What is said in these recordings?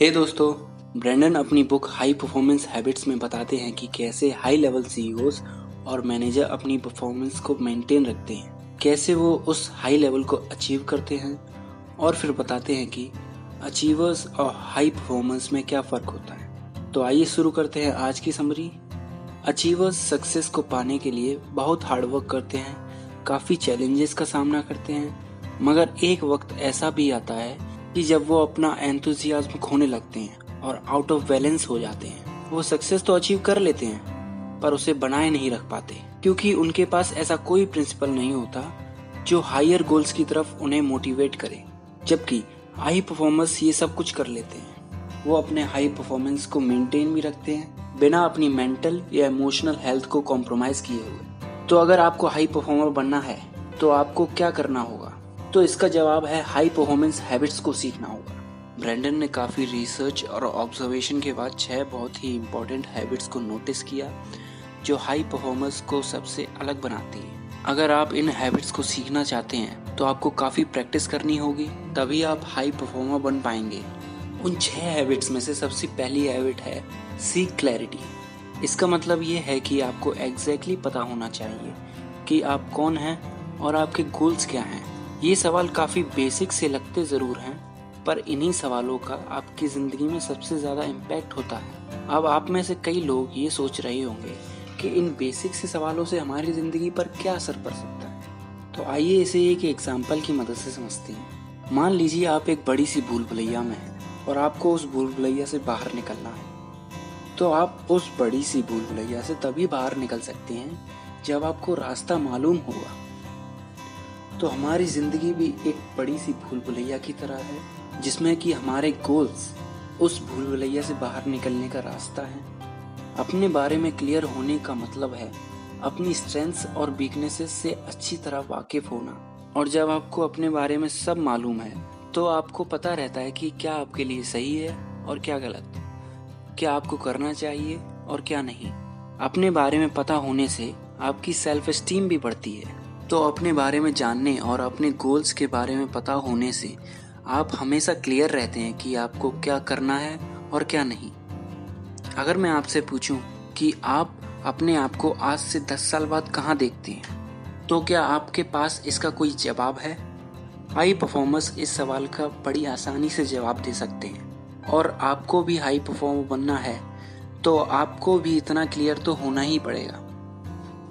हे hey दोस्तों, Brendon अपनी book high performance habits में बताते हैं कि कैसे हाई लेवल सीईओज और मैनेजर अपनी परफॉर्मेंस को मेंटेन रखते हैं। कैसे वो उस हाई लेवल को अचीव करते हैं और फिर बताते हैं कि अचीवर्स और हाई परफॉर्मेंस में क्या फ़र्क होता है। तो आइए शुरू करते हैं आज की समरी। अचीवर्स सक्सेस को पाने के लिए बहुत हार्डवर्क करते हैं, काफ़ी चैलेंजेस का सामना करते हैं, मगर एक वक्त ऐसा भी आता है कि जब वो अपना एंथुजियाज्म खोने लगते हैं और आउट ऑफ़ बैलेंस हो जाते हैं, वो सक्सेस तो अचीव कर लेते हैं, पर उसे बनाए नहीं रख पाते, क्योंकि उनके पास ऐसा कोई प्रिंसिपल नहीं होता जो हायर गोल्स की तरफ़ उन्हें मोटिवेट करे। जबकि हाई परफॉर्मर्स ये सब कुछ कर लेते हैं। वो अपने हाई परफॉर्मेंस को मेंटेन भी रखते हैं, बिना अपनी मेंटल या इमोशनल हेल्थ को कॉम्प्रोमाइज किए हुए। तो अगर आपको हाई परफॉर्मर बनना है तो आपको क्या करना होगा? तो इसका जवाब है हाई परफॉर्मेंस हैबिट्स को सीखना होगा। ब्रेंडन ने काफ़ी रिसर्च और ऑब्जर्वेशन के बाद छह बहुत ही इम्पोर्टेंट हैबिट्स को नोटिस किया, जो हाई परफॉर्मर्स को सबसे अलग बनाती है। अगर आप इन हैबिट्स को सीखना चाहते हैं तो आपको काफ़ी प्रैक्टिस करनी होगी, तभी आप हाई परफॉर्मर बन पाएँगे। उन छह हैबिट्स में से सबसे पहली हैबिट है सीक क्लैरिटी इसका मतलब ये है कि आपको एग्जैक्टली exactly पता होना चाहिए कि आप कौन हैं और आपके गोल्स क्या हैं। ये सवाल काफ़ी बेसिक से लगते ज़रूर हैं, पर इन्हीं सवालों का आपकी ज़िंदगी में सबसे ज़्यादा इम्पैक्ट होता है। अब आप में से कई लोग ये सोच रहे होंगे कि इन बेसिक से सवालों से हमारी ज़िंदगी पर क्या असर पड़ सकता है। तो आइए इसे एक एग्ज़ाम्पल की मदद से समझते हैं। मान लीजिए आप एक बड़ी सी भूल भुलैया में हैं और आपको उस भूल भुलैया से बाहर निकलना है। तो आप उस बड़ी सी भूल भुलैया से तभी बाहर निकल सकते हैं जब आपको रास्ता मालूम होगा। तो हमारी ज़िंदगी भी एक बड़ी सी भूल भुलैया की तरह है, जिसमें कि हमारे गोल्स उस भूल भुलैया से बाहर निकलने का रास्ता है। अपने बारे में क्लियर होने का मतलब है अपनी स्ट्रेंथ्स और वीकनेसेस से अच्छी तरह वाकिफ होना। और जब आपको अपने बारे में सब मालूम है तो आपको पता रहता है कि क्या आपके लिए सही है और क्या गलत। क्या आपको करना चाहिए और क्या नहीं। अपने बारे में पता होने से आपकी सेल्फ स्टीम भी बढ़ती है। तो अपने बारे में जानने और अपने गोल्स के बारे में पता होने से आप हमेशा क्लियर रहते हैं कि आपको क्या करना है और क्या नहीं। अगर मैं आपसे पूछूँ कि आप अपने आप को आज से दस साल बाद कहाँ देखते हैं तो क्या आपके पास इसका कोई जवाब है? हाई परफॉर्मर्स इस सवाल का बड़ी आसानी से जवाब दे सकते हैं। और आपको भी हाई परफॉर्मर बनना है तो आपको भी इतना क्लियर तो होना ही पड़ेगा।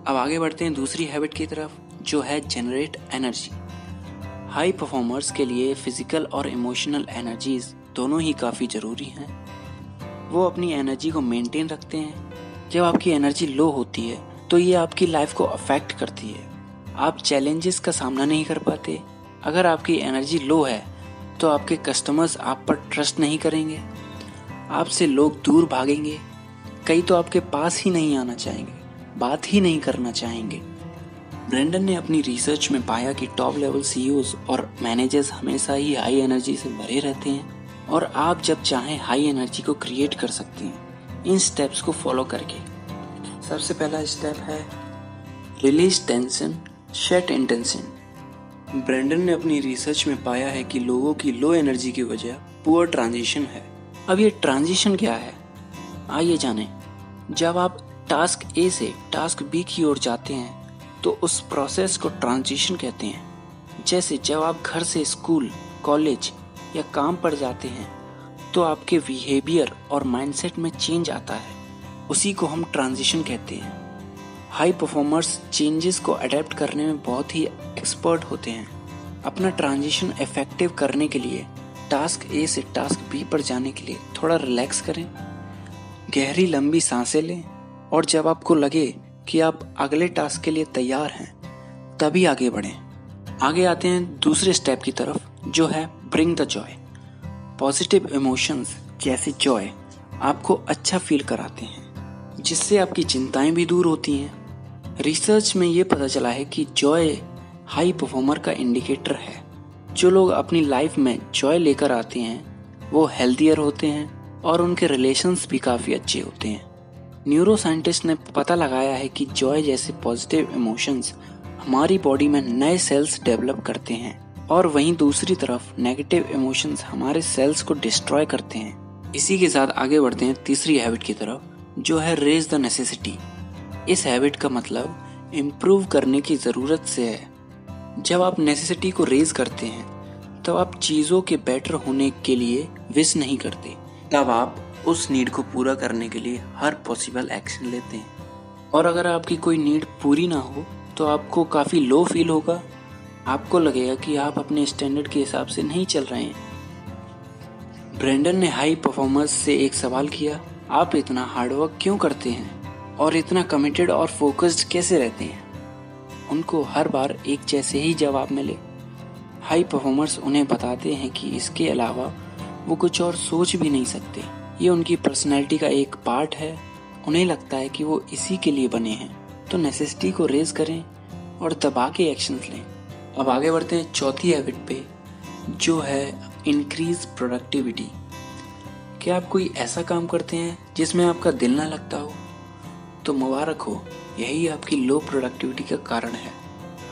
अब आगे बढ़ते हैं दूसरी हैबिट की तरफ़। जो है जनरेट एनर्जी हाई परफॉर्मर्स के लिए फ़िज़िकल और इमोशनल एनर्जीज दोनों ही काफ़ी ज़रूरी हैं। वो अपनी एनर्जी को मेंटेन रखते हैं। जब आपकी एनर्जी लो होती है तो ये आपकी लाइफ को अफेक्ट करती है। आप चैलेंजेस का सामना नहीं कर पाते। अगर आपकी एनर्जी लो है तो आपके कस्टमर्स आप पर ट्रस्ट नहीं करेंगे। आपसे लोग दूर भागेंगे। कई तो आपके पास ही नहीं आना चाहेंगे। बात ही नहीं करना चाहेंगे। ब्रेंडन ने अपनी रिसर्च में पाया कि टॉप लेवल सीईओज और मैनेजर्स हमेशा ही हाई एनर्जी से भरे रहते हैं और आप जब चाहें हाई एनर्जी को क्रिएट कर सकते हैं। इन स्टेप्स को फॉलो करके। सबसे पहला स्टेप है release tension set intention Brendon ने अपनी रिसर्च में पाया है कि लोगों की लो एनर्जी की वजह पुअर ट्रांजिशन है। अब ये ट्रांजिशन क्या है? आइए जाने। जब आप टास्क ए से टास्क बी की ओर जाते हैं तो उस प्रोसेस को ट्रांजिशन कहते हैं। जैसे जब आप घर से स्कूल कॉलेज या काम पर जाते हैं तो आपके बिहेवियर और माइंडसेट में चेंज आता है। उसी को हम ट्रांजिशन कहते हैं। हाई परफॉर्मर्स चेंजेस को अडेप्ट करने में बहुत ही एक्सपर्ट होते हैं। अपना ट्रांजिशन इफ़ेक्टिव करने के लिए टास्क ए से टास्क बी पर जाने के लिए थोड़ा रिलैक्स करें। गहरी लंबी साँसें लें और जब आपको लगे कि आप अगले टास्क के लिए तैयार हैं, तभी आगे बढ़ें। आगे आते हैं दूसरे स्टेप की तरफ़, जो है bring the joy positive emotions जैसे जॉय आपको अच्छा फील कराते हैं, जिससे आपकी चिंताएँ भी दूर होती हैं। रिसर्च में ये पता चला है कि जॉय हाई परफॉर्मर का इंडिकेटर है। जो लोग अपनी लाइफ में जॉय लेकर आते हैं, वो हेल्थियर होते हैं और उनके रिलेशंस भी काफ़ी अच्छे होते हैं। न्यूरो साइंटिस्ट ने पता लगाया है कि जॉय जैसे पॉजिटिव इमोशंस हमारी बॉडी में नए सेल्स डेवलप करते हैं और वहीं दूसरी तरफ़ नेगेटिव इमोशंस हमारे सेल्स को डिस्ट्रॉय करते हैं। इसी के साथ आगे बढ़ते हैं तीसरी हैबिट की तरफ़, जो है रेज द नेसेसिटी इस हैबिट का मतलब इम्प्रूव करने की ज़रूरत से है। जब आप नेसेसिटी को रेज करते हैं, तब तो आप चीज़ों के बेटर होने के लिए विश नहीं करते। तब आप उस नीड को पूरा करने के लिए हर पॉसिबल एक्शन लेते हैं। और अगर आपकी कोई नीड पूरी ना हो तो आपको काफ़ी लो फील होगा। आपको लगेगा कि आप अपने स्टैंडर्ड के हिसाब से नहीं चल रहे हैं। ब्रेंडन ने हाई परफॉर्मर्स से एक सवाल किया, आप इतना हार्डवर्क क्यों करते हैं? और इतना कमिटेड और फोकस्ड कैसे रहते हैं? उनको हर बार एक जैसे ही जवाब मिले। हाई परफॉर्मर्स उन्हें बताते हैं कि इसके अलावा वो कुछ और सोच भी नहीं सकते। ये उनकी पर्सनैलिटी का एक पार्ट है। उन्हें लगता है कि वो इसी के लिए बने हैं। तो नेसेसिटी को रेज करें और दबा के एक्शन लें। अब आगे बढ़ते हैं चौथी हैबिट पे, जो है इंक्रीज प्रोडक्टिविटी क्या आप कोई ऐसा काम करते हैं जिसमें आपका दिल ना लगता हो? तो मुबारक हो, यही आपकी लो प्रोडक्टिविटी का कारण है।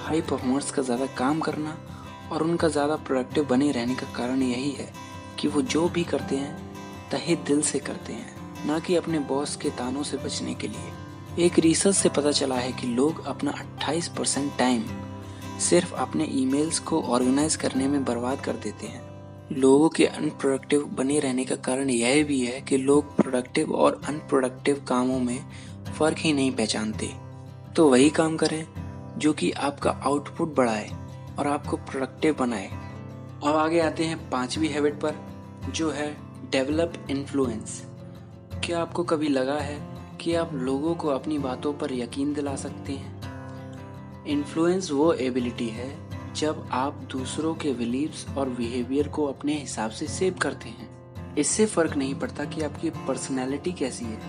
हाई परफॉर्मर्स का ज़्यादा काम करना और उनका ज़्यादा प्रोडक्टिव बने रहने का कारण यही है कि वो जो भी करते हैं तहे दिल से करते हैं, ना कि अपने बॉस के तानों से बचने के लिए। एक रिसर्च से पता चला है कि लोग अपना 28 परसेंट टाइम सिर्फ़ अपने ईमेल्स को ऑर्गेनाइज करने में बर्बाद कर देते हैं। लोगों के अनप्रोडक्टिव बने रहने का कारण यह भी है कि लोग प्रोडक्टिव और अनप्रोडक्टिव कामों में फ़र्क ही नहीं पहचानते। तो वही काम करें जो कि आपका आउटपुट बढ़ाए और आपको प्रोडक्टिव बनाए। अब आगे आते हैं पांचवी हैबिट पर, जो है डेवलप इन्फ्लुएंस क्या आपको कभी लगा है कि आप लोगों को अपनी बातों पर यकीन दिला सकते हैं? इन्फ्लुएंस वो एबिलिटी है जब आप दूसरों के बिलीव्स और बिहेवियर को अपने हिसाब से सेव करते हैं। इससे फ़र्क नहीं पड़ता कि आपकी पर्सनैलिटी कैसी है।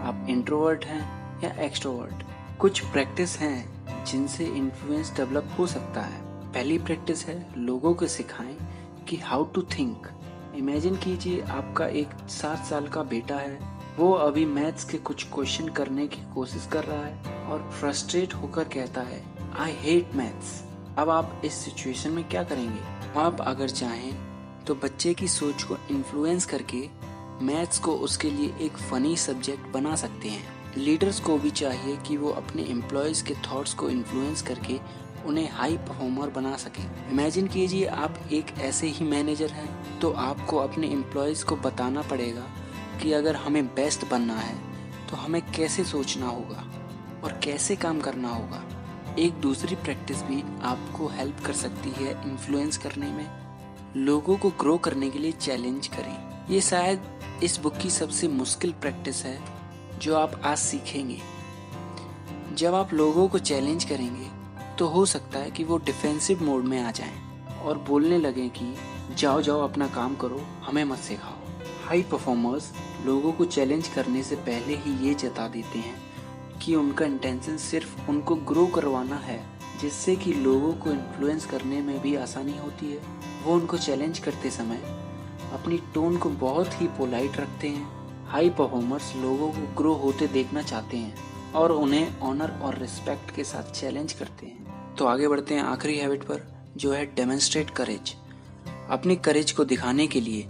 आप इंट्रोवर्ट हैं या एक्सट्रोवर्ट कुछ प्रैक्टिस हैं जिनसे इन्फ्लुएंस डेवलप हो सकता है। पहली प्रैक्टिस है लोगों को सिखाएँ कि हाउ टू थिंक इमेजिन कीजिए आपका एक सात साल का बेटा है। वो अभी मैथ्स के कुछ क्वेश्चन करने की कोशिश कर रहा है और फ्रस्ट्रेट होकर कहता है आई हेट मैथ्स अब आप इस सिचुएशन में क्या करेंगे? आप अगर चाहें तो बच्चे की सोच को इन्फ्लुएंस करके मैथ्स को उसके लिए एक फनी सब्जेक्ट बना सकते हैं। लीडर्स को भी चाहिए कि वो अपने एम्प्लॉयज़ के थॉट्स को इन्फ्लुएंस करके उन्हें हाई परफॉर्मर बना सकें। इमेजिन कीजिए आप एक ऐसे ही मैनेजर हैं तो आपको अपने एम्प्लॉयज़ को बताना पड़ेगा कि अगर हमें बेस्ट बनना है तो हमें कैसे सोचना होगा और कैसे काम करना होगा। एक दूसरी प्रैक्टिस भी आपको हेल्प कर सकती है इन्फ्लुएंस करने में। लोगों को ग्रो करने के लिए चैलेंज करें। ये शायद इस बुक की सबसे मुश्किल प्रैक्टिस है, जो आप आज सीखेंगे। जब आप लोगों को चैलेंज करेंगे तो हो सकता है कि वो डिफेंसिव मोड में आ जाएँ और बोलने लगे कि, जाओ जाओ, अपना काम करो, हमें मत सिखाओ। हाई परफॉर्मर्स लोगों को चैलेंज करने से पहले ही ये जता देते हैं कि उनका इंटेंशन सिर्फ़ उनको ग्रो करवाना है, जिससे कि लोगों को इन्फ्लुएंस करने में भी आसानी होती है। वो उनको चैलेंज करते समय अपनी टोन को बहुत ही पोलाइट रखते हैं। हाई परफॉर्मर्स लोगों को ग्रो होते देखना चाहते हैं और उन्हें ऑनर और रिस्पेक्ट के साथ चैलेंज करते हैं। तो आगे बढ़ते हैं आखिरी हैबिट पर, जो है डेमोन्स्ट्रेट करेज अपने करेज को दिखाने के लिए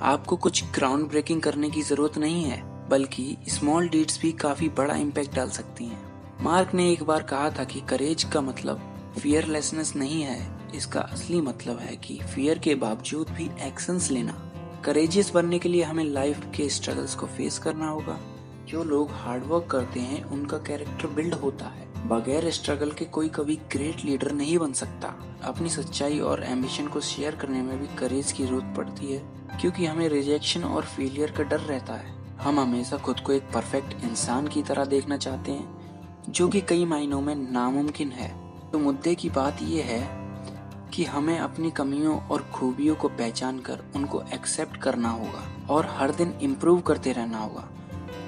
आपको कुछ ग्राउंड ब्रेकिंग करने की ज़रूरत नहीं है, बल्कि स्मॉल डीड्स भी काफ़ी बड़ा इम्पैक्ट डाल सकती हैं. मार्क ने एक बार कहा था कि करेज का मतलब फियरलेसनेस नहीं है, इसका असली मतलब है कि फियर के बावजूद भी एक्शंस लेना. करेजियस बनने के लिए हमें लाइफ के स्ट्रगल्स को फेस करना होगा. जो लोग हार्डवर्क करते हैं, उनका कैरेक्टर बिल्ड होता है. बगैर स्ट्रगल के कोई कभी ग्रेट लीडर नहीं बन सकता। अपनी सच्चाई और एम्बिशन को शेयर करने में भी करेज की ज़रूरत पड़ती है, क्योंकि हमें रिजेक्शन और फेलियर का डर रहता है। हम हमेशा खुद को एक परफेक्ट इंसान की तरह देखना चाहते हैं, जो कि कई मायनों में नामुमकिन है। तो मुद्दे की बात यह है कि हमें अपनी कमियों और खूबियों को पहचान कर उनको एक्सेप्ट करना होगा और हर दिन इम्प्रूव करते रहना होगा।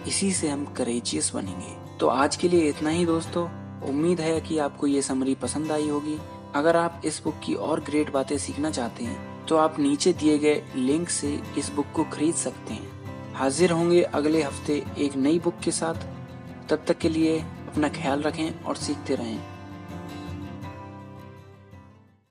इसी से हम करेजियस बनेंगे। तो आज के लिए इतना ही दोस्तों। उम्मीद है कि आपको ये समरी पसंद आई होगी। अगर आप इस बुक की और ग्रेट बातें सीखना चाहते हैं तो आप नीचे दिए गए लिंक से इस बुक को खरीद सकते हैं। हाजिर होंगे अगले हफ़्ते एक नई बुक के साथ। तब तक के लिए अपना ख्याल रखें और सीखते रहें।